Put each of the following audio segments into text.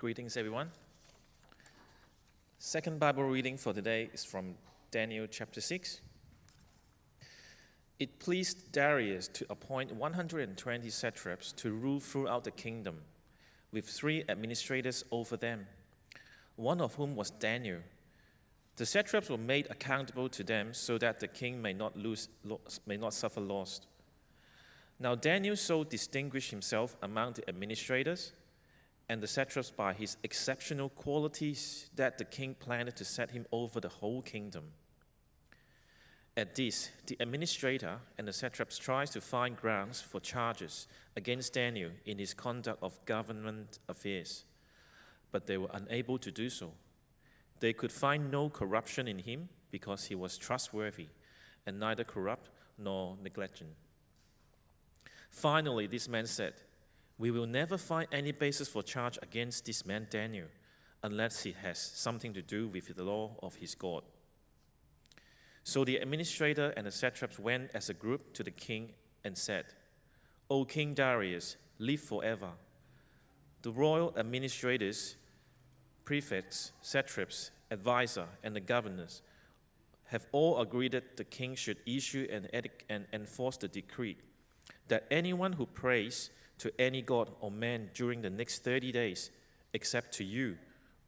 Greetings, everyone. Second Bible reading for today is from Daniel chapter 6. It pleased Darius to appoint 120 satraps to rule throughout the kingdom, with three administrators over them, one of whom was Daniel. The satraps were made accountable to them so that the king may not, lose, may not suffer loss. Now Daniel so distinguished himself among the administrators and the satraps by his exceptional qualities that the king planned to set him over the whole kingdom. At this, the administrator and the satraps tried to find grounds for charges against Daniel in his conduct of government affairs, but they were unable to do so. They could find no corruption in him because he was trustworthy and neither corrupt nor negligent. Finally, this man said, we will never find any basis for charge against this man Daniel unless he has something to do with the law of his God. So the administrator and the satraps went as a group to the king and said, O King Darius, live forever. The royal administrators, prefects, satraps, advisor, and the governors have all agreed that the king should issue and, and enforce the decree that anyone who prays to any god or man during the next 30 days, except to you,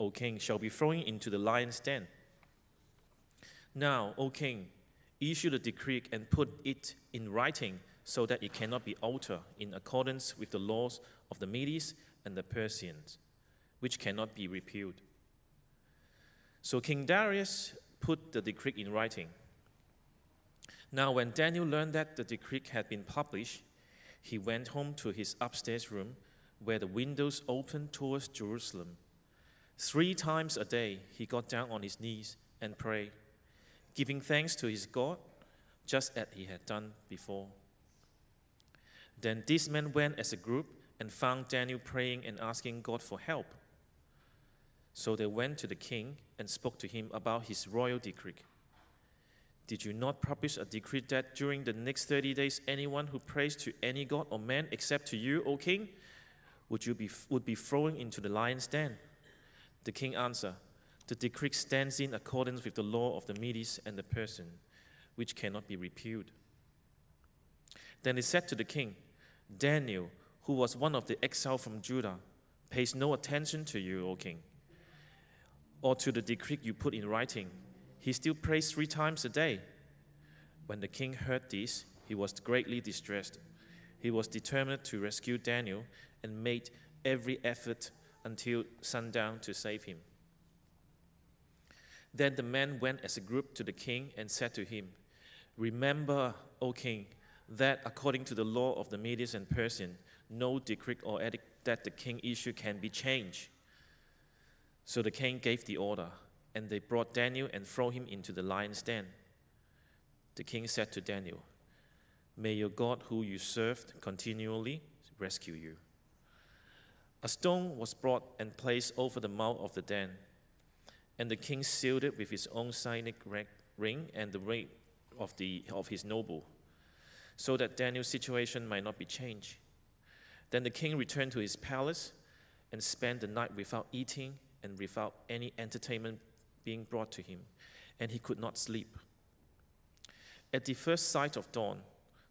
O king, shall be thrown into the lion's den. Now, O king, issue the decree and put it in writing so that it cannot be altered in accordance with the laws of the Medes and the Persians, which cannot be repealed. So King Darius put the decree in writing. Now, when Daniel learned that the decree had been published, he went home to his upstairs room where the windows opened towards Jerusalem. Three times a day, he got down on his knees and prayed, giving thanks to his God, just as he had done before. Then these men went as a group and found Daniel praying and asking God for help. So they went to the king and spoke to him about his royal decree. Did you not publish a decree that during the next 30 days, anyone who prays to any god or man except to you, O king, would, you be, would be thrown into the lion's den? The king answered, The decree stands in accordance with the law of the Medes and the Persian, which cannot be repealed. Then he said to the king, Daniel, who was one of the exiles from Judah, pays no attention to you, O king, or to the decree you put in writing he still prays three times a day. When the king heard this, he was greatly distressed. He was determined to rescue Daniel and made every effort until sundown to save him. Then the men went as a group to the king and said to him, Remember, O king, that according to the law of the Medes and Persian, no decree or edict that the king issued can be changed. So the king gave the order and they brought Daniel and threw him into the lion's den. The king said to Daniel, May your God, who you served continually, rescue you. A stone was brought and placed over the mouth of the den, and the king sealed it with his own signet ring and the ring of, the, of his noble, so that Daniel's situation might not be changed. Then the king returned to his palace and spent the night without eating and without any entertainment being brought to him, and he could not sleep. At the first sight of dawn,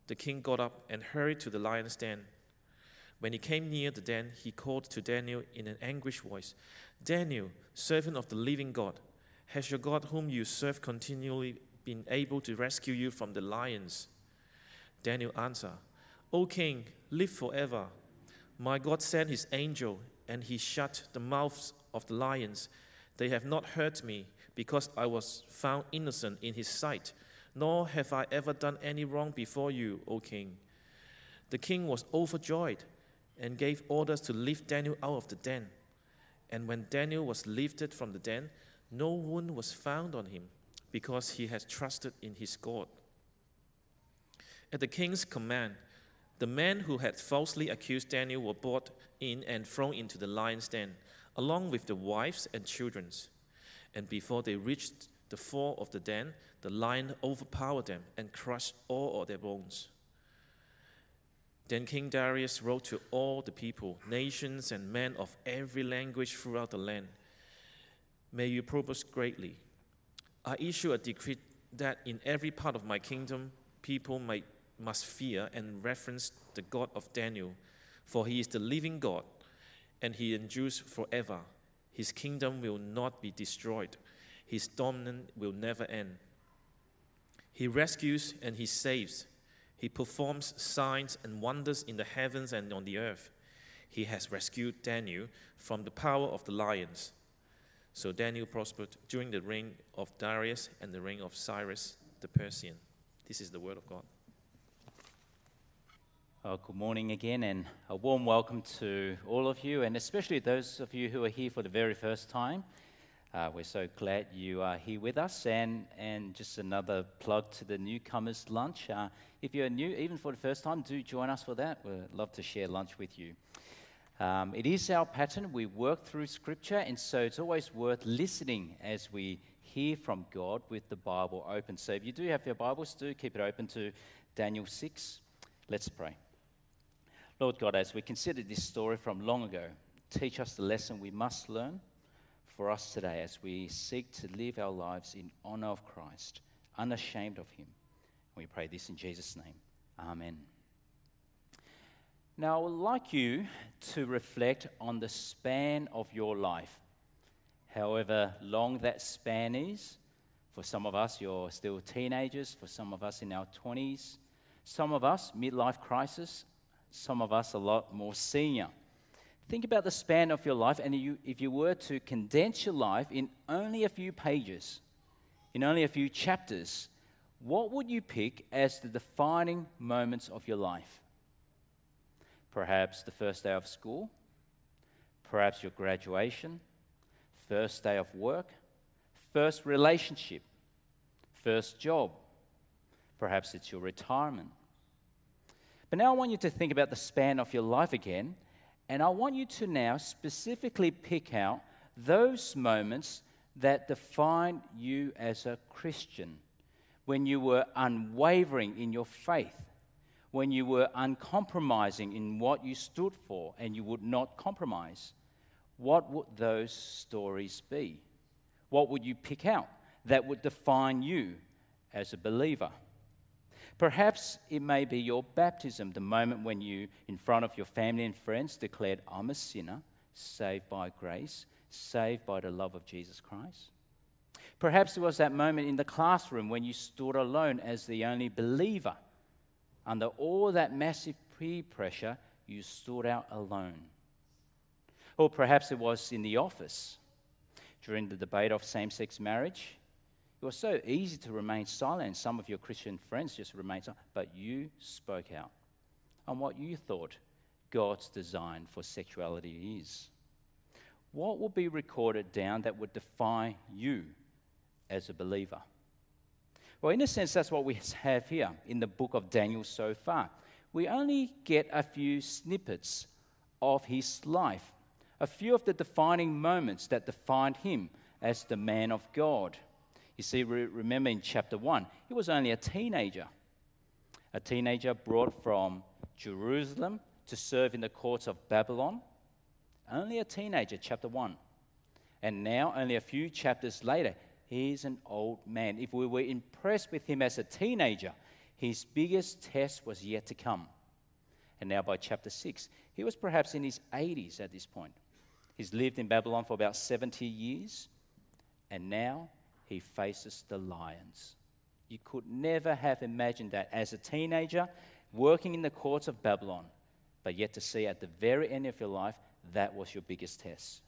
the king got up and hurried to the lion's den. When he came near the den, he called to Daniel in an anguished voice Daniel, servant of the living God, has your God, whom you serve continually, been able to rescue you from the lions? Daniel answered, O king, live forever. My God sent his angel, and he shut the mouths of the lions they have not hurt me because I was found innocent in his sight, nor have I ever done any wrong before you, O king. The king was overjoyed and gave orders to lift Daniel out of the den. And when Daniel was lifted from the den, no wound was found on him because he had trusted in his God. At the king's command, the men who had falsely accused Daniel were brought in and thrown into the lion's den along with the wives and children. And before they reached the floor of the den, the lion overpowered them and crushed all of their bones. Then King Darius wrote to all the people, nations, and men of every language throughout the land May you progress greatly. I issue a decree that in every part of my kingdom, people might, must fear and reverence the God of Daniel, for he is the living God, and he endures forever. His kingdom will not be destroyed, his dominance will never end. He rescues and he saves. He performs signs and wonders in the heavens and on the earth. He has rescued Daniel from the power of the lions. So Daniel prospered during the reign of Darius and the reign of Cyrus the Persian. This is the word of God. Uh, good morning again, and a warm welcome to all of you, and especially those of you who are here for the very first time. Uh, we're so glad you are here with us, and, and just another plug to the newcomers' lunch. Uh, if you're new, even for the first time, do join us for that. We'd love to share lunch with you. Um, it is our pattern. We work through Scripture, and so it's always worth listening as we hear from God with the Bible open. So if you do have your Bibles, do keep it open to Daniel 6. Let's pray. Lord God, as we consider this story from long ago, teach us the lesson we must learn for us today as we seek to live our lives in honor of Christ, unashamed of Him. We pray this in Jesus' name. Amen. Now, I would like you to reflect on the span of your life, however long that span is. For some of us, you're still teenagers. For some of us, in our 20s. Some of us, midlife crisis. Some of us, a lot more senior. Think about the span of your life, and you, if you were to condense your life in only a few pages, in only a few chapters, what would you pick as the defining moments of your life? Perhaps the first day of school, perhaps your graduation, first day of work, first relationship, first job, perhaps it's your retirement. But now I want you to think about the span of your life again, and I want you to now specifically pick out those moments that define you as a Christian when you were unwavering in your faith when you were uncompromising in what you stood for and you would not compromise, what would those stories be? What would you pick out that would define you as a believer? Perhaps it may be your baptism, the moment when you, in front of your family and friends, declared, I'm a sinner, saved by grace, saved by the love of Jesus Christ. Perhaps it was that moment in the classroom when you stood alone as the only believer under all that massive peer pressure, you stood out alone. Or perhaps it was in the office during the debate of same sex marriage. It was so easy to remain silent. Some of your Christian friends just remained silent, but you spoke out on what you thought God's design for sexuality is. What will be recorded down that would define you as a believer? Well, in a sense, that's what we have here in the book of Daniel so far. We only get a few snippets of his life, a few of the defining moments that defined him as the man of God. You see, remember in chapter 1, he was only a teenager, a teenager brought from Jerusalem to serve in the courts of Babylon. Only a teenager, chapter 1. And now, only a few chapters later, He's an old man. If we were impressed with him as a teenager, his biggest test was yet to come. And now, by chapter 6, he was perhaps in his 80s at this point. He's lived in Babylon for about 70 years, and now he faces the lions. You could never have imagined that as a teenager, working in the courts of Babylon, but yet to see at the very end of your life, that was your biggest test.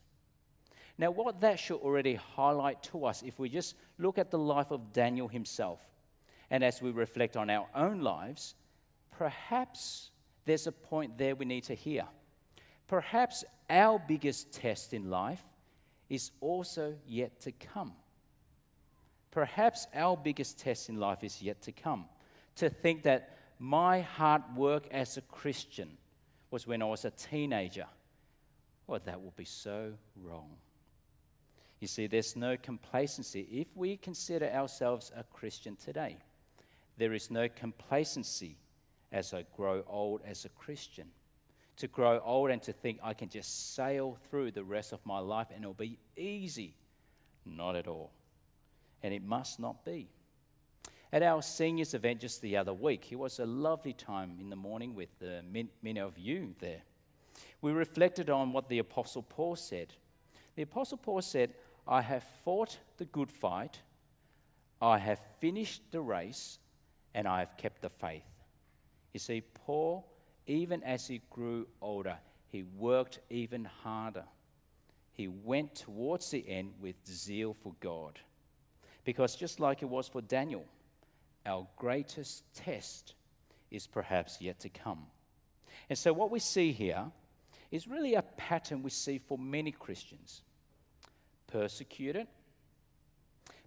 Now, what that should already highlight to us, if we just look at the life of Daniel himself, and as we reflect on our own lives, perhaps there's a point there we need to hear. Perhaps our biggest test in life is also yet to come. Perhaps our biggest test in life is yet to come. To think that my hard work as a Christian was when I was a teenager. Well, that would be so wrong. You see, there's no complacency. If we consider ourselves a Christian today, there is no complacency as I grow old as a Christian. To grow old and to think I can just sail through the rest of my life and it'll be easy. Not at all. And it must not be. At our seniors event just the other week, it was a lovely time in the morning with many of you there. We reflected on what the Apostle Paul said. The Apostle Paul said, I have fought the good fight, I have finished the race, and I have kept the faith. You see, Paul, even as he grew older, he worked even harder. He went towards the end with zeal for God. Because just like it was for Daniel, our greatest test is perhaps yet to come. And so, what we see here is really a pattern we see for many Christians persecuted,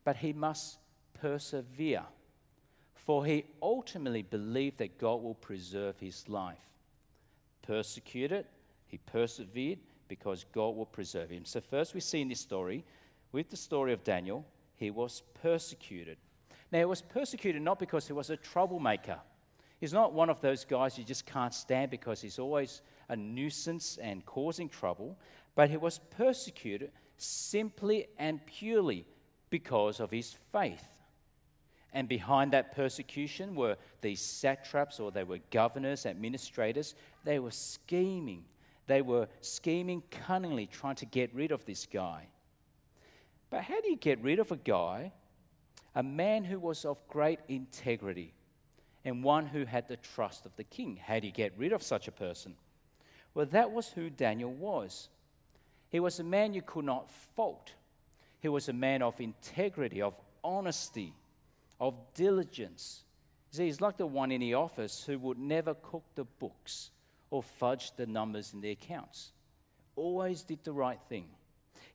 but he must persevere for he ultimately believed that God will preserve his life. Persecuted, he persevered because God will preserve him. So, first we see in this story, with the story of Daniel, he was persecuted. Now, he was persecuted not because he was a troublemaker. He's not one of those guys you just can't stand because he's always a nuisance and causing trouble, but he was persecuted simply and purely because of his faith. And behind that persecution were these satraps, or they were governors, administrators. They were scheming. They were scheming cunningly, trying to get rid of this guy. But how do you get rid of a guy, a man who was of great integrity, and one who had the trust of the king? How do you get rid of such a person? Well, that was who Daniel was. He was a man you could not fault. He was a man of integrity, of honesty, of diligence. See, he's like the one in the office who would never cook the books or fudge the numbers in the accounts. Always did the right thing.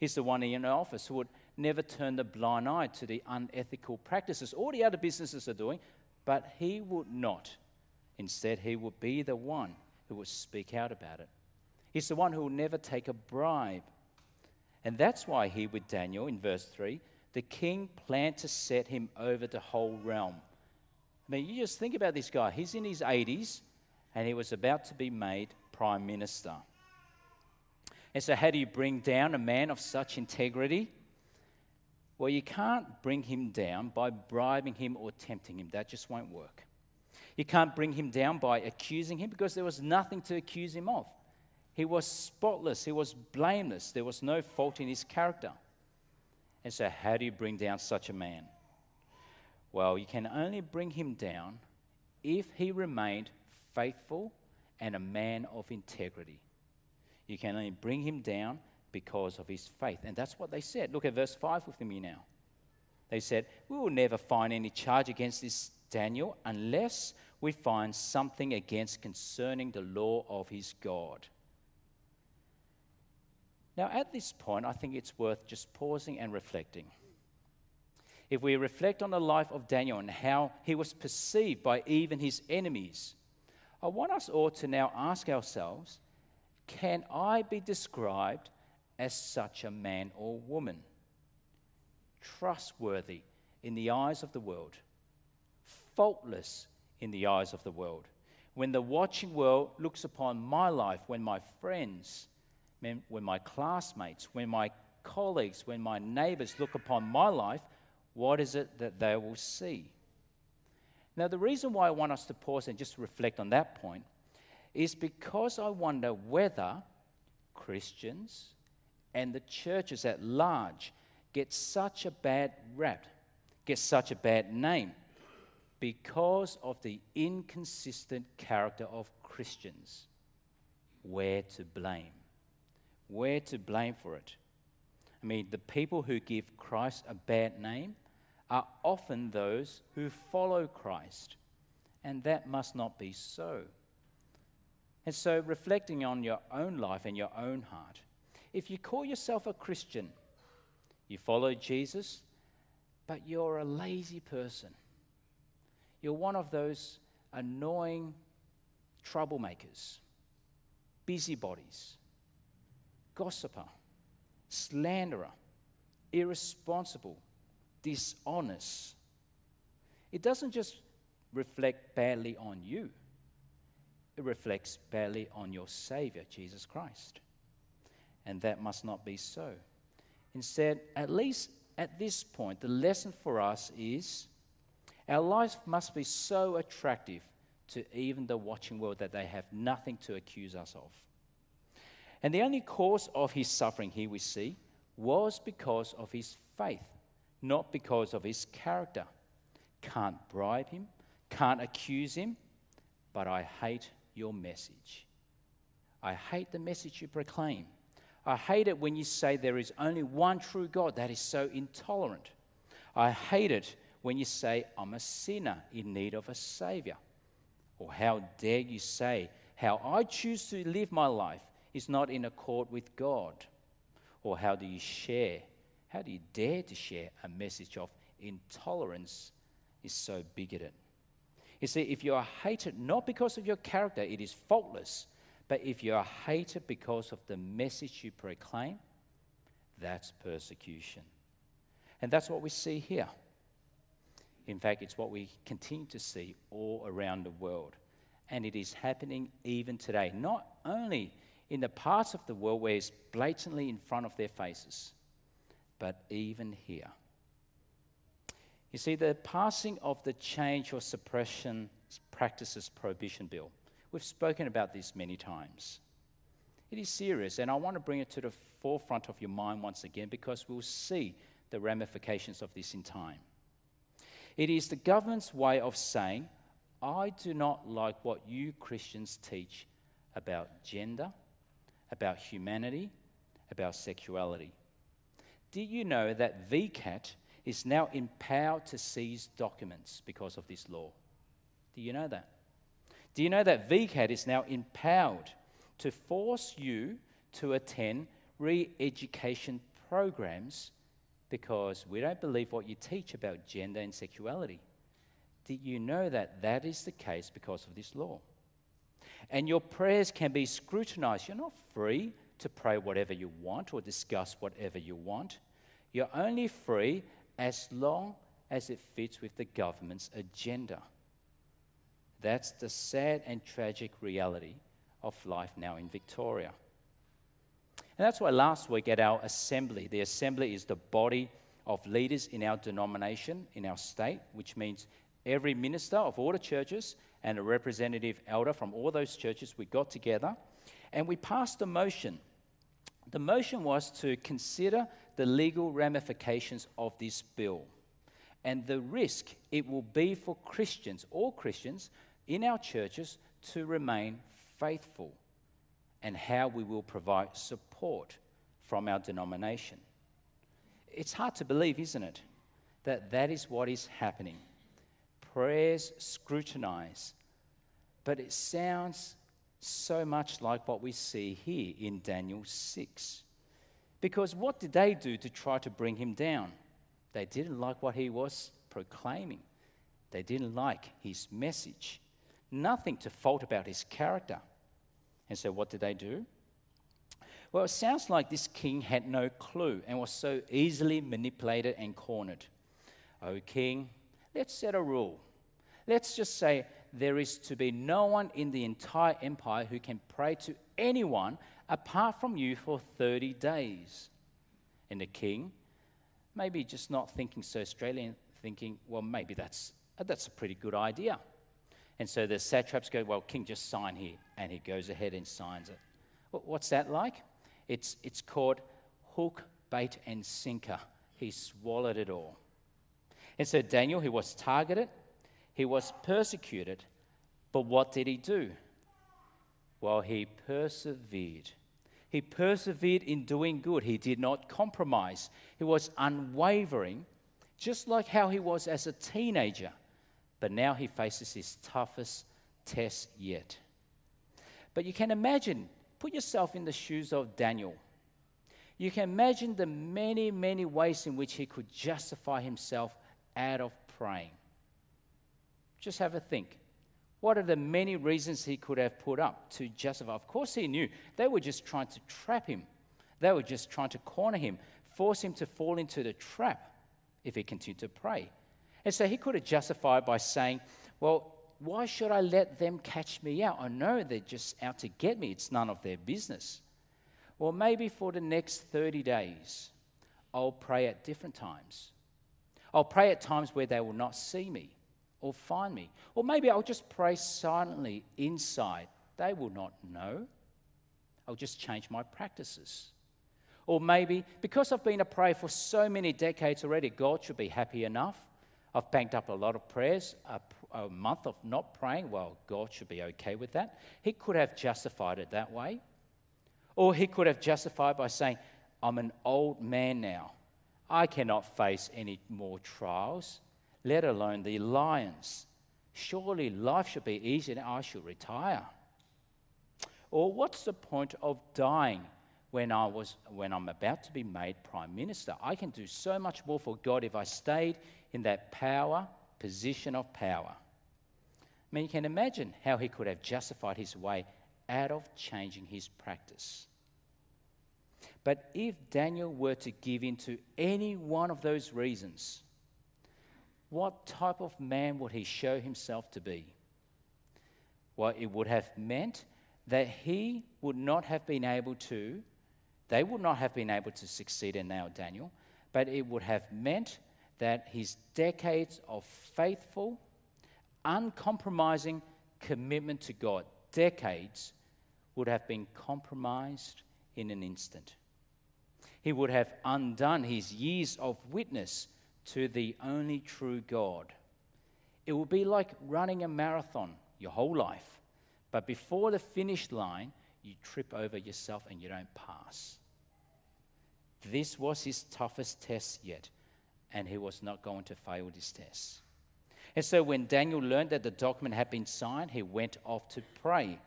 He's the one in the office who would never turn the blind eye to the unethical practices all the other businesses are doing, but he would not. Instead, he would be the one who would speak out about it. He's the one who will never take a bribe. And that's why he, with Daniel in verse 3, the king planned to set him over the whole realm. I mean, you just think about this guy. He's in his 80s and he was about to be made prime minister. And so, how do you bring down a man of such integrity? Well, you can't bring him down by bribing him or tempting him. That just won't work. You can't bring him down by accusing him because there was nothing to accuse him of. He was spotless, he was blameless, there was no fault in his character. And so, how do you bring down such a man? Well, you can only bring him down if he remained faithful and a man of integrity. You can only bring him down because of his faith. And that's what they said. Look at verse 5 with me now. They said, We will never find any charge against this Daniel unless we find something against concerning the law of his God. Now, at this point, I think it's worth just pausing and reflecting. If we reflect on the life of Daniel and how he was perceived by even his enemies, I want us all to now ask ourselves can I be described as such a man or woman? Trustworthy in the eyes of the world, faultless in the eyes of the world. When the watching world looks upon my life, when my friends, when my classmates, when my colleagues, when my neighbors look upon my life, what is it that they will see? Now, the reason why I want us to pause and just reflect on that point is because I wonder whether Christians and the churches at large get such a bad rap, get such a bad name because of the inconsistent character of Christians. Where to blame? Where to blame for it? I mean, the people who give Christ a bad name are often those who follow Christ, and that must not be so. And so, reflecting on your own life and your own heart, if you call yourself a Christian, you follow Jesus, but you're a lazy person, you're one of those annoying troublemakers, busybodies, gossiper, slanderer, irresponsible, dishonest. It doesn't just reflect badly on you, it reflects badly on your Savior, Jesus Christ. And that must not be so. Instead, at least at this point, the lesson for us is our lives must be so attractive to even the watching world that they have nothing to accuse us of. And the only cause of his suffering here we see was because of his faith, not because of his character. Can't bribe him, can't accuse him, but I hate your message. I hate the message you proclaim. I hate it when you say there is only one true God. That is so intolerant. I hate it when you say, I'm a sinner in need of a Savior. Or how dare you say, how I choose to live my life is not in accord with God? Or how do you share? How do you dare to share a message of intolerance is so bigoted? You see, if you are hated not because of your character, it is faultless, but if you are hated because of the message you proclaim, that's persecution. And that's what we see here. In fact, it's what we continue to see all around the world. And it is happening even today, not only in the parts of the world where it's blatantly in front of their faces, but even here. You see, the passing of the Change or Suppression Practices Prohibition Bill, we've spoken about this many times. It is serious, and I want to bring it to the forefront of your mind once again because we'll see the ramifications of this in time. It is the government's way of saying, I do not like what you Christians teach about gender, about humanity, about sexuality. Did you know that VCAT is now empowered to seize documents because of this law? Do you know that? Do you know that VCAT is now empowered to force you to attend re education programs because we don't believe what you teach about gender and sexuality? Did you know that that is the case because of this law? And your prayers can be scrutinized. You're not free to pray whatever you want or discuss whatever you want. You're only free as long as it fits with the government's agenda. That's the sad and tragic reality of life now in Victoria. And that's why last week at our assembly, the assembly is the body of leaders in our denomination, in our state, which means every minister of all the churches and a representative elder from all those churches, we got together and we passed a motion. The motion was to consider the legal ramifications of this bill and the risk it will be for Christians, all Christians in our churches, to remain faithful and how we will provide support from our denomination. It's hard to believe, isn't it, that that is what is happening prayers scrutinize. But it sounds so much like what we see here in Daniel 6. Because what did they do to try to bring him down? They didn't like what he was proclaiming, they didn't like his message. Nothing to fault about his character. And so, what did they do? Well, it sounds like this king had no clue and was so easily manipulated and cornered. O king, Let's set a rule. Let's just say there is to be no one in the entire empire who can pray to anyone apart from you for 30 days. And the king, maybe just not thinking so Australian, thinking, well, maybe that's, that's a pretty good idea. And so the satraps go, well, king, just sign here. And he goes ahead and signs it. What's that like? It's, it's called hook, bait, and sinker. He swallowed it all. And so Daniel, he was targeted, he was persecuted, but what did he do? Well, he persevered. He persevered in doing good. He did not compromise. He was unwavering, just like how he was as a teenager. But now he faces his toughest test yet. But you can imagine, put yourself in the shoes of Daniel. You can imagine the many, many ways in which he could justify himself out of praying. Just have a think. What are the many reasons he could have put up to justify? Of course, he knew they were just trying to trap him, they were just trying to corner him, force him to fall into the trap if he continued to pray. And so he could have justified by saying, Well, Why should I let them catch me out? I know they're just out to get me. It's none of their business. Well, maybe for the next 30 days, I'll pray at different times. I'll pray at times where they will not see me or find me. Or maybe I'll just pray silently inside. They will not know. I'll just change my practices. Or maybe because I've been a prayer for so many decades already, God should be happy enough. I've banked up a lot of prayers, a, a month of not praying. Well, God should be okay with that. He could have justified it that way. Or he could have justified by saying, I'm an old man now. I cannot face any more trials, let alone the lions. Surely life should be easy and I should retire. Or what's the point of dying when, I was, when I'm about to be made Prime Minister? I can do so much more for God if I stayed in that power, position of power. I mean, you can imagine how he could have justified his way out of changing his practice. But if Daniel were to give in to any one of those reasons, what type of man would he show himself to be? Well, it would have meant that he would not have been able to, they would not have been able to succeed in now Daniel, but it would have meant that his decades of faithful, uncompromising commitment to God, decades, would have been compromised in an instant. He would have undone his years of witness to the only true God. It would be like running a marathon your whole life but before the finish line, you trip over yourself and you don't pass. This was his toughest test yet, and he was not going to fail this test. And so when Daniel learned that the document had been signed, he went off to pray.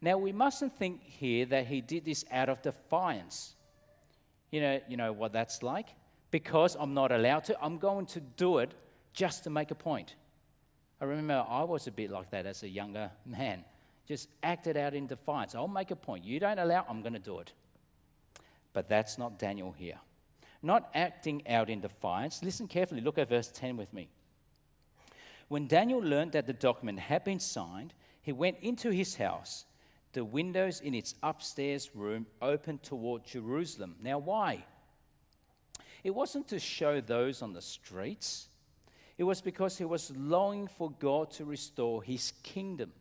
Now, we mustn't think here that he did this out of defiance. You know, you know what that's like? Because I'm not allowed to, I'm going to do it just to make a point. I remember I was a bit like that as a younger man just act it out in defiance. I'll make a point. You don't allow, I'm going to do it. But that's not Daniel here. Not acting out in defiance. Listen carefully. Look at verse 10 with me. When Daniel learned that the document had been signed, he went into his house. The windows in its upstairs room opened toward Jerusalem. Now, why? It wasn't to show those on the streets, it was because he was longing for God to restore his kingdom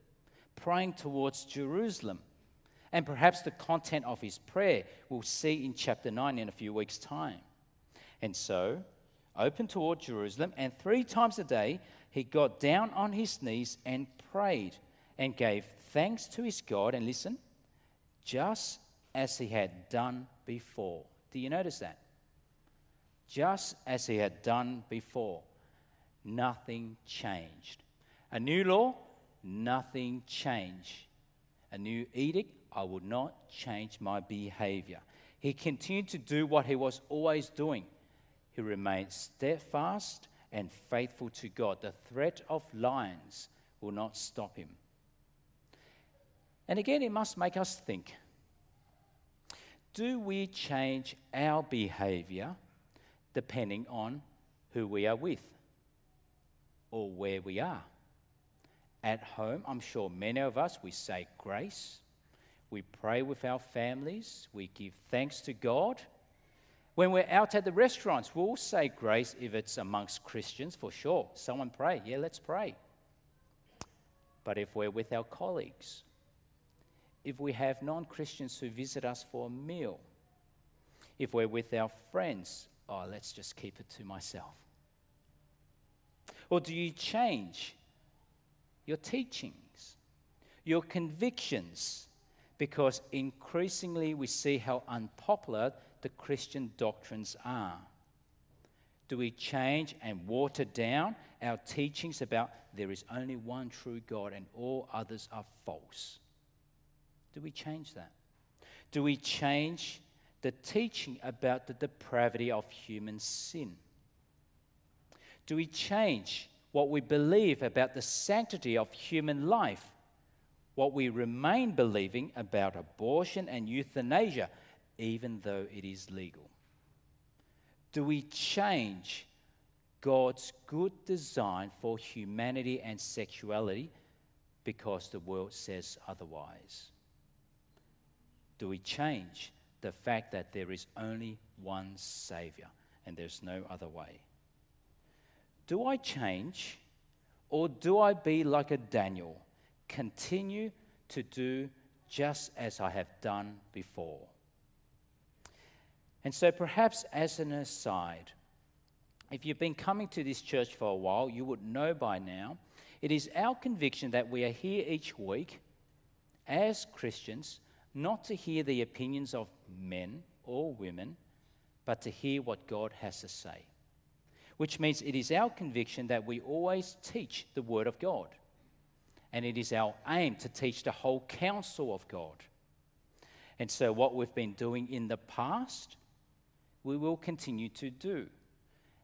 praying towards Jerusalem. And perhaps the content of his prayer we'll see in chapter 9 in a few weeks' time. And so, open toward Jerusalem, and three times a day he got down on his knees and prayed and gave thanks to his God. And listen, just as he had done before. Do you notice that? Just as he had done before. Nothing changed. A new law, nothing changed. A new edict, I would not change my behavior. He continued to do what he was always doing. He remains steadfast and faithful to God. The threat of lions will not stop him. And again, it must make us think do we change our behavior depending on who we are with or where we are? At home, I'm sure many of us, we say grace. We pray with our families. We give thanks to God. When we're out at the restaurants, we'll say grace if it's amongst Christians, for sure. Someone pray. Yeah, let's pray. But if we're with our colleagues, if we have non Christians who visit us for a meal, if we're with our friends, oh, let's just keep it to myself. Or do you change your teachings, your convictions, because increasingly we see how unpopular the Christian doctrines are. Do we change and water down our teachings about there is only one true God and all others are false? Do we change that? Do we change the teaching about the depravity of human sin? Do we change what we believe about the sanctity of human life, what we remain believing about abortion and euthanasia, even though it is legal? Do we change God's good design for humanity and sexuality because the world says otherwise? Do we change the fact that there is only one Savior and there's no other way? Do I change or do I be like a Daniel, continue to do just as I have done before? And so, perhaps as an aside, if you've been coming to this church for a while, you would know by now it is our conviction that we are here each week as Christians not to hear the opinions of men or women, but to hear what God has to say. Which means it is our conviction that we always teach the Word of God. And it is our aim to teach the whole counsel of God. And so, what we've been doing in the past, we will continue to do.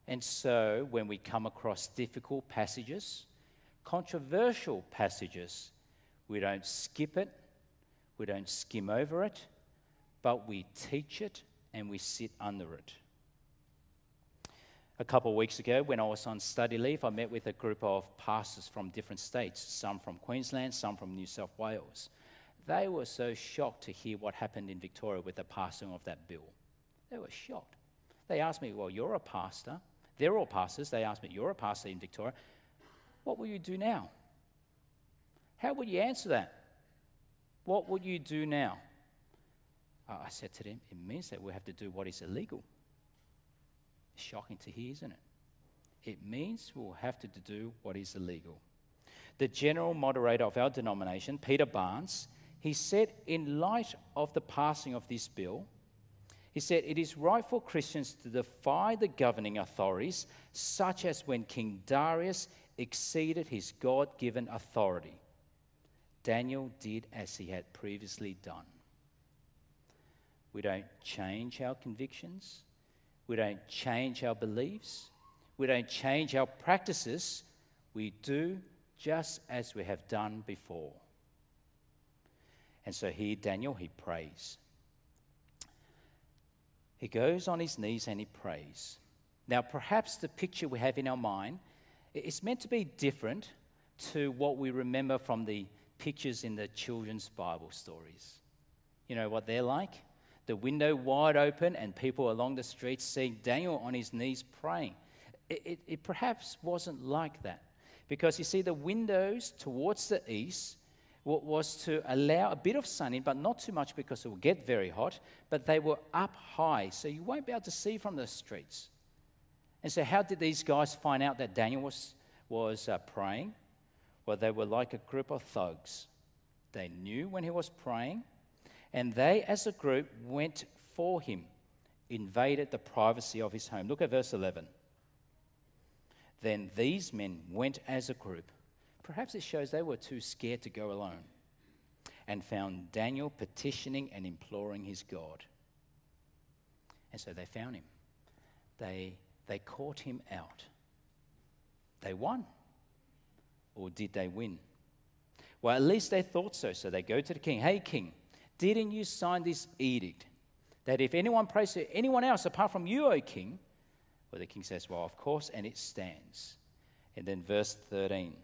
And so, when we come across difficult passages, controversial passages, we don't skip it, we don't skim over it, but we teach it and we sit under it. A couple of weeks ago, when I was on study leave, I met with a group of pastors from different states, some from Queensland, some from New South Wales. They were so shocked to hear what happened in Victoria with the passing of that bill. They were shocked. They asked me, Well, you're a pastor. They're all pastors. They asked me, You're a pastor in Victoria. What will you do now? How would you answer that? What would you do now? I said to them, It means that we have to do what is illegal. Shocking to hear, isn't it? It means we'll have to do what is illegal. The general moderator of our denomination, Peter Barnes, he said, in light of the passing of this bill, he said, It is right for Christians to defy the governing authorities, such as when King Darius exceeded his God given authority. Daniel did as he had previously done. We don't change our convictions. We don't change our beliefs. We don't change our practices. We do just as we have done before. And so here, Daniel, he prays. He goes on his knees and he prays. Now, perhaps the picture we have in our mind is meant to be different to what we remember from the pictures in the children's Bible stories. You know what they're like? The window wide open and people along the street seeing Daniel on his knees praying. It, it, it perhaps wasn't like that. Because you see, the windows towards the east was to allow a bit of sun in, but not too much because it will get very hot. But they were up high, so you won't be able to see from the streets. And so, how did these guys find out that Daniel was, was uh, praying? Well, they were like a group of thugs. They knew when he was praying, and they, as a group, went for him, invaded the privacy of his home. Look at verse 11. Then these men went as a group. Perhaps it shows they were too scared to go alone, and found Daniel petitioning and imploring his God. And so they found him. They, they caught him out. They won. Or did they win? Well, at least they thought so. So they go to the king. Hey, king, didn't you sign this edict that if anyone prays to anyone else apart from you, O king? Well, the king says, Well, of course, and it stands. And then verse 13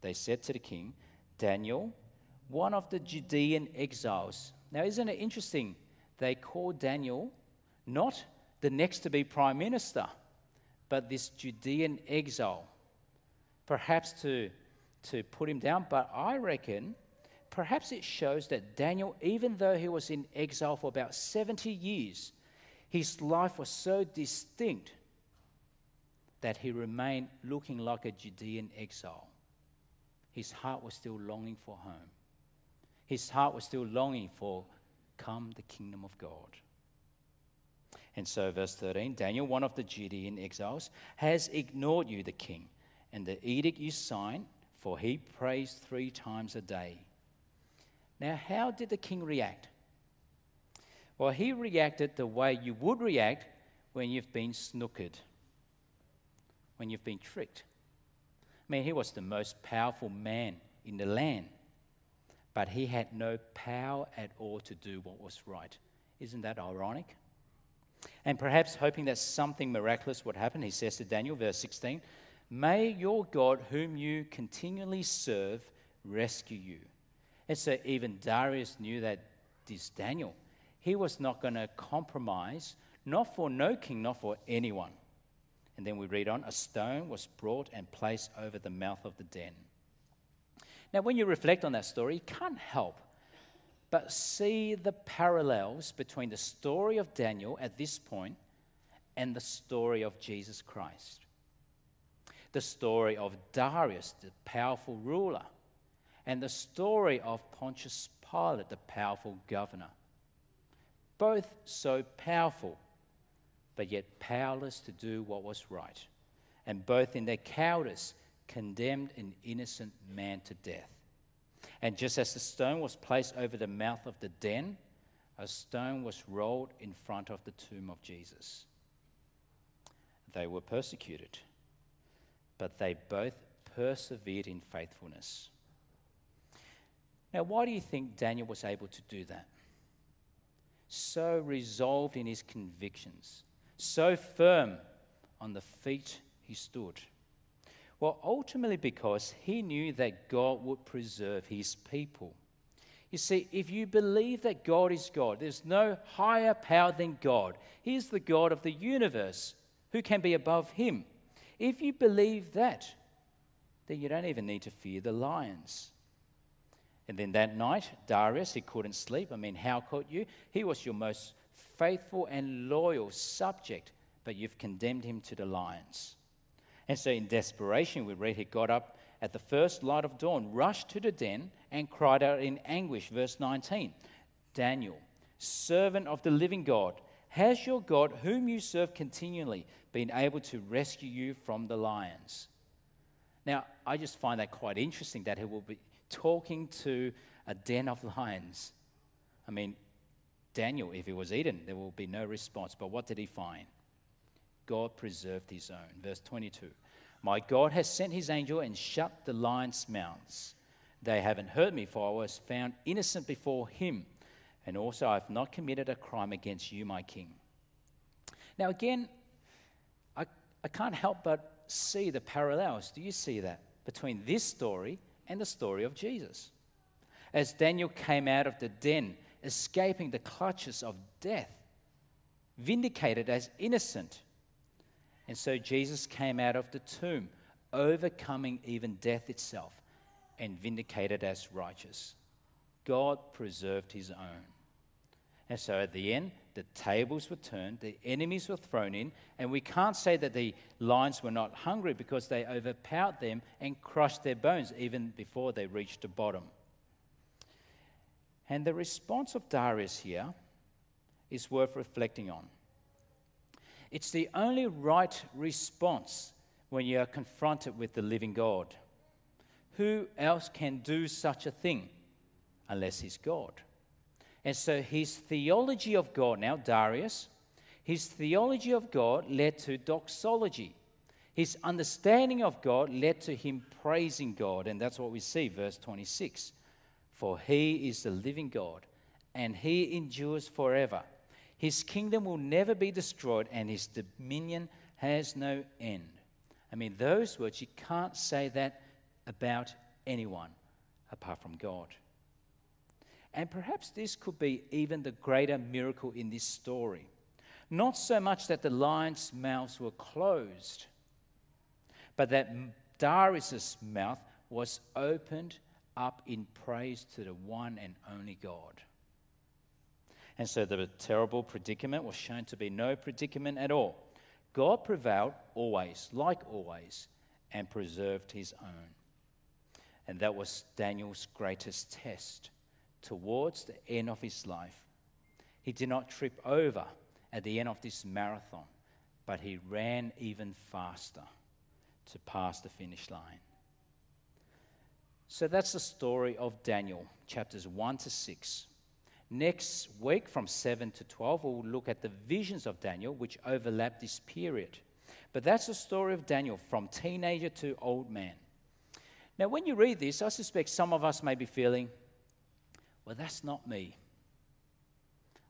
they said to the king, Daniel, one of the Judean exiles. Now, isn't it interesting? They call Daniel not the next to be prime minister, but this Judean exile perhaps to, to put him down, but I reckon perhaps it shows that Daniel, even though he was in exile for about 70 years, his life was so distinct that he remained looking like a Judean exile. His heart was still longing for home. His heart was still longing for come the kingdom of God. And so, verse 13 Daniel, one of the Judean exiles, has ignored you, the king and the edict you signed, for he prays three times a day. Now, how did the king react? Well, he reacted the way you would react when you've been snookered, when you've been tricked. I mean, he was the most powerful man in the land, but he had no power at all to do what was right. Isn't that ironic? And perhaps hoping that something miraculous would happen, he says to Daniel, verse 16, May your God, whom you continually serve, rescue you. And so even Darius knew that this Daniel, he was not going to compromise, not for no king, not for anyone. And then we read on a stone was brought and placed over the mouth of the den. Now, when you reflect on that story, you can't help but see the parallels between the story of Daniel at this point and the story of Jesus Christ. The story of Darius, the powerful ruler, and the story of Pontius Pilate, the powerful governor. Both so powerful, but yet powerless to do what was right, and both in their cowardice condemned an innocent man to death. And just as the stone was placed over the mouth of the den, a stone was rolled in front of the tomb of Jesus. They were persecuted, but they both persevered in faithfulness. Now, why do you think Daniel was able to do that? So resolved in his convictions, so firm on the feet he stood. Well, ultimately, because he knew that God would preserve his people. You see, if you believe that God is God, there's no higher power than God. He's the God of the universe. Who can be above him? If you believe that, then you don't even need to fear the lions. And then that night, Darius, he couldn't sleep. I mean, how could you? He was your most faithful and loyal subject, but you've condemned him to the lions. And so, in desperation, we read he got up at the first light of dawn, rushed to the den, and cried out in anguish. Verse 19 Daniel, servant of the living God, has your God, whom you serve continually, been able to rescue you from the lions? Now, I just find that quite interesting that he will be talking to a den of lions. I mean, Daniel, if he was eaten, there will be no response. But what did he find? God preserved his own. Verse 22 My God has sent his angel and shut the lions' mouths. They haven't hurt me, for I was found innocent before him. And also, I have not committed a crime against you, my king. Now, again, I, I can't help but see the parallels. Do you see that? Between this story and the story of Jesus. As Daniel came out of the den, escaping the clutches of death, vindicated as innocent, and so Jesus came out of the tomb, overcoming even death itself, and vindicated as righteous. God preserved his own. And so at the end, the tables were turned, the enemies were thrown in, and we can't say that the lions were not hungry because they overpowered them and crushed their bones even before they reached the bottom. And the response of Darius here is worth reflecting on. It's the only right response when you are confronted with the living God. Who else can do such a thing unless he's God? And so his theology of God, now Darius, his theology of God led to doxology. His understanding of God led to him praising God. And that's what we see, verse 26. For he is the living God, and he endures forever. His kingdom will never be destroyed, and his dominion has no end. I mean, those words, you can't say that about anyone apart from God. And perhaps this could be even the greater miracle in this story. Not so much that the lions' mouths were closed, but that Darius' mouth was opened up in praise to the one and only God. And so the terrible predicament was shown to be no predicament at all. God prevailed always, like always, and preserved his own. And that was Daniel's greatest test. Towards the end of his life, he did not trip over at the end of this marathon, but he ran even faster to pass the finish line. So that's the story of Daniel, chapters 1 to 6. Next week, from 7 to 12, we'll look at the visions of Daniel, which overlap this period. But that's the story of Daniel from teenager to old man. Now, when you read this, I suspect some of us may be feeling, well, that's not me.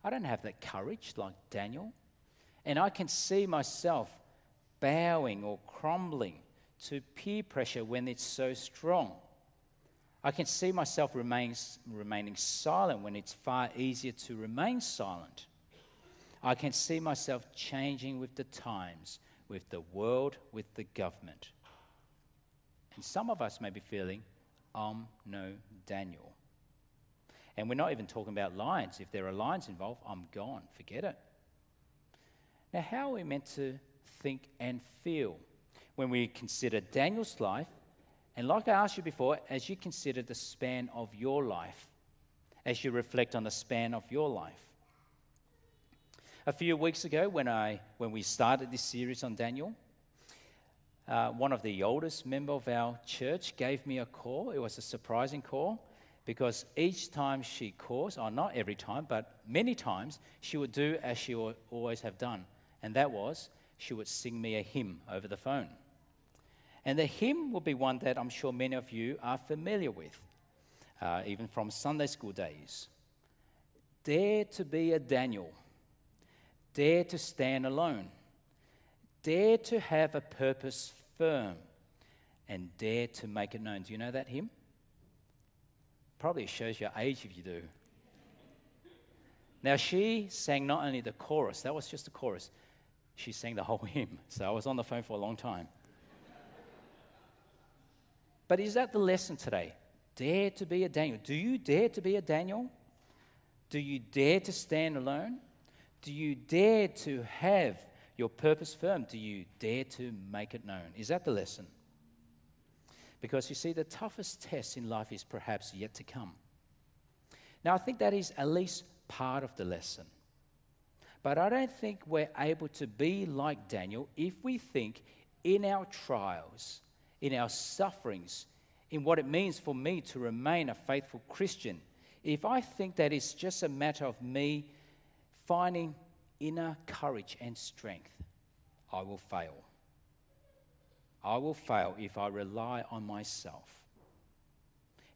I don't have that courage like Daniel. And I can see myself bowing or crumbling to peer pressure when it's so strong. I can see myself remain, remaining silent when it's far easier to remain silent. I can see myself changing with the times, with the world, with the government. And some of us may be feeling, I'm no Daniel. And we're not even talking about lions. If there are lions involved, I'm gone. Forget it. Now, how are we meant to think and feel when we consider Daniel's life? And like I asked you before, as you consider the span of your life, as you reflect on the span of your life. A few weeks ago, when, I, when we started this series on Daniel, uh, one of the oldest members of our church gave me a call. It was a surprising call because each time she calls, or not every time, but many times, she would do as she always have done, and that was she would sing me a hymn over the phone. And the hymn will be one that I'm sure many of you are familiar with, uh, even from Sunday school days. Dare to be a Daniel, dare to stand alone, dare to have a purpose firm, and dare to make it known. Do you know that hymn? Probably shows your age if you do. Now, she sang not only the chorus, that was just the chorus, she sang the whole hymn. So I was on the phone for a long time. But is that the lesson today? Dare to be a Daniel. Do you dare to be a Daniel? Do you dare to stand alone? Do you dare to have your purpose firm? Do you dare to make it known? Is that the lesson? Because you see, the toughest test in life is perhaps yet to come. Now, I think that is at least part of the lesson. But I don't think we're able to be like Daniel if we think in our trials, in our sufferings, in what it means for me to remain a faithful Christian, if I think that it's just a matter of me finding inner courage and strength, I will fail. I will fail if I rely on myself.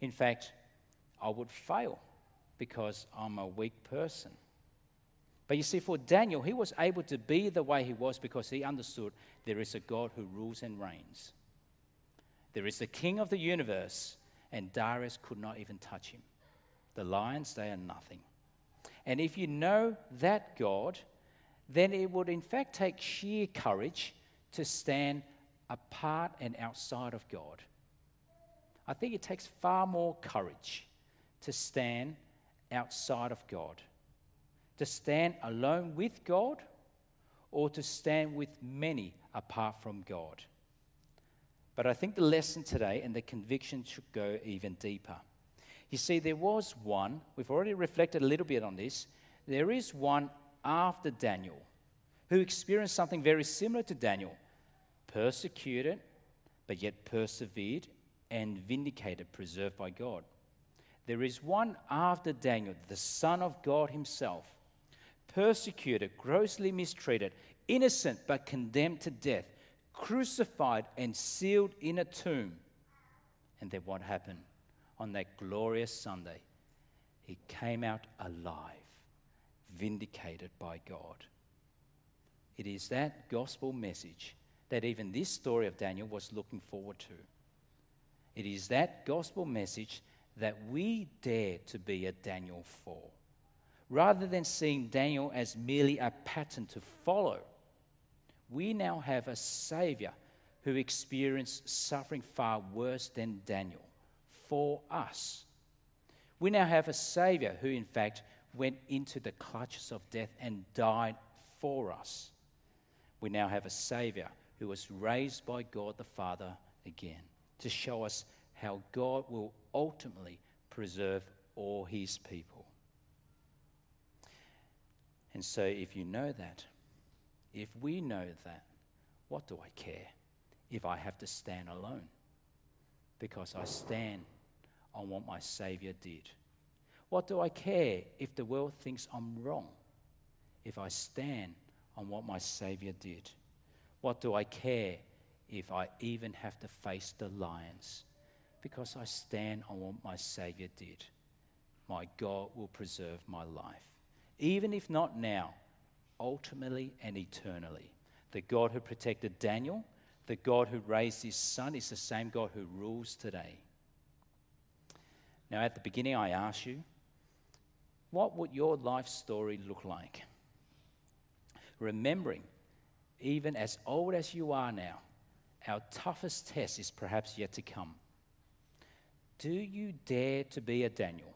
In fact, I would fail because I'm a weak person. But you see, for Daniel, he was able to be the way he was because he understood there is a God who rules and reigns. There is the king of the universe, and Darius could not even touch him. The lions, they are nothing. And if you know that God, then it would in fact take sheer courage to stand apart and outside of God. I think it takes far more courage to stand outside of God, to stand alone with God, or to stand with many apart from God. But I think the lesson today and the conviction should go even deeper. You see, there was one, we've already reflected a little bit on this, there is one after Daniel who experienced something very similar to Daniel persecuted, but yet persevered and vindicated, preserved by God. There is one after Daniel, the Son of God Himself, persecuted, grossly mistreated, innocent but condemned to death, crucified and sealed in a tomb. And then what happened? On that glorious Sunday, he came out alive, vindicated by God. It is that gospel message that even this story of Daniel was looking forward to. It is that gospel message that we dare to be a Daniel for. Rather than seeing Daniel as merely a pattern to follow, we now have a Savior who experienced suffering far worse than Daniel for us. We now have a Savior who, in fact, went into the clutches of death and died for us. We now have a Savior who was raised by God the Father again to show us how God will ultimately preserve all his people. And so, if you know that, if we know that, what do I care if I have to stand alone? Because I stand on what my Savior did. What do I care if the world thinks I'm wrong? If I stand on what my Savior did. What do I care if I even have to face the lions? Because I stand on what my Savior did. My God will preserve my life. Even if not now, ultimately and eternally. The God who protected Daniel, the God who raised his son, is the same God who rules today. Now, at the beginning, I asked you, what would your life story look like? Remembering, even as old as you are now, our toughest test is perhaps yet to come. Do you dare to be a Daniel?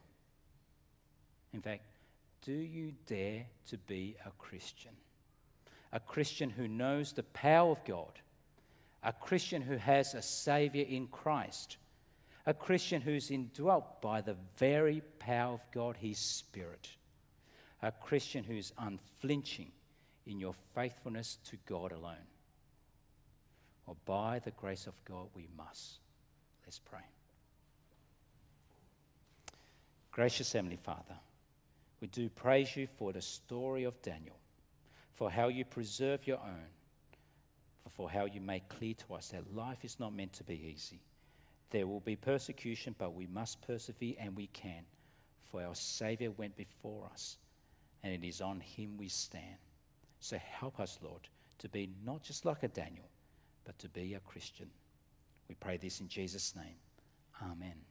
In fact, do you dare to be a Christian? A Christian who knows the power of God, a Christian who has a Savior in Christ, a Christian who's indwelt by the very power of God, His Spirit, a Christian who's unflinching in your faithfulness to God alone. Or by the grace of God, we must. Let's pray. Gracious Heavenly Father, we do praise you for the story of Daniel, for how you preserve your own, for how you make clear to us that life is not meant to be easy. There will be persecution, but we must persevere and we can, for our Savior went before us, and it is on him we stand. So help us, Lord, to be not just like a Daniel, but to be a Christian. We pray this in Jesus' name. Amen.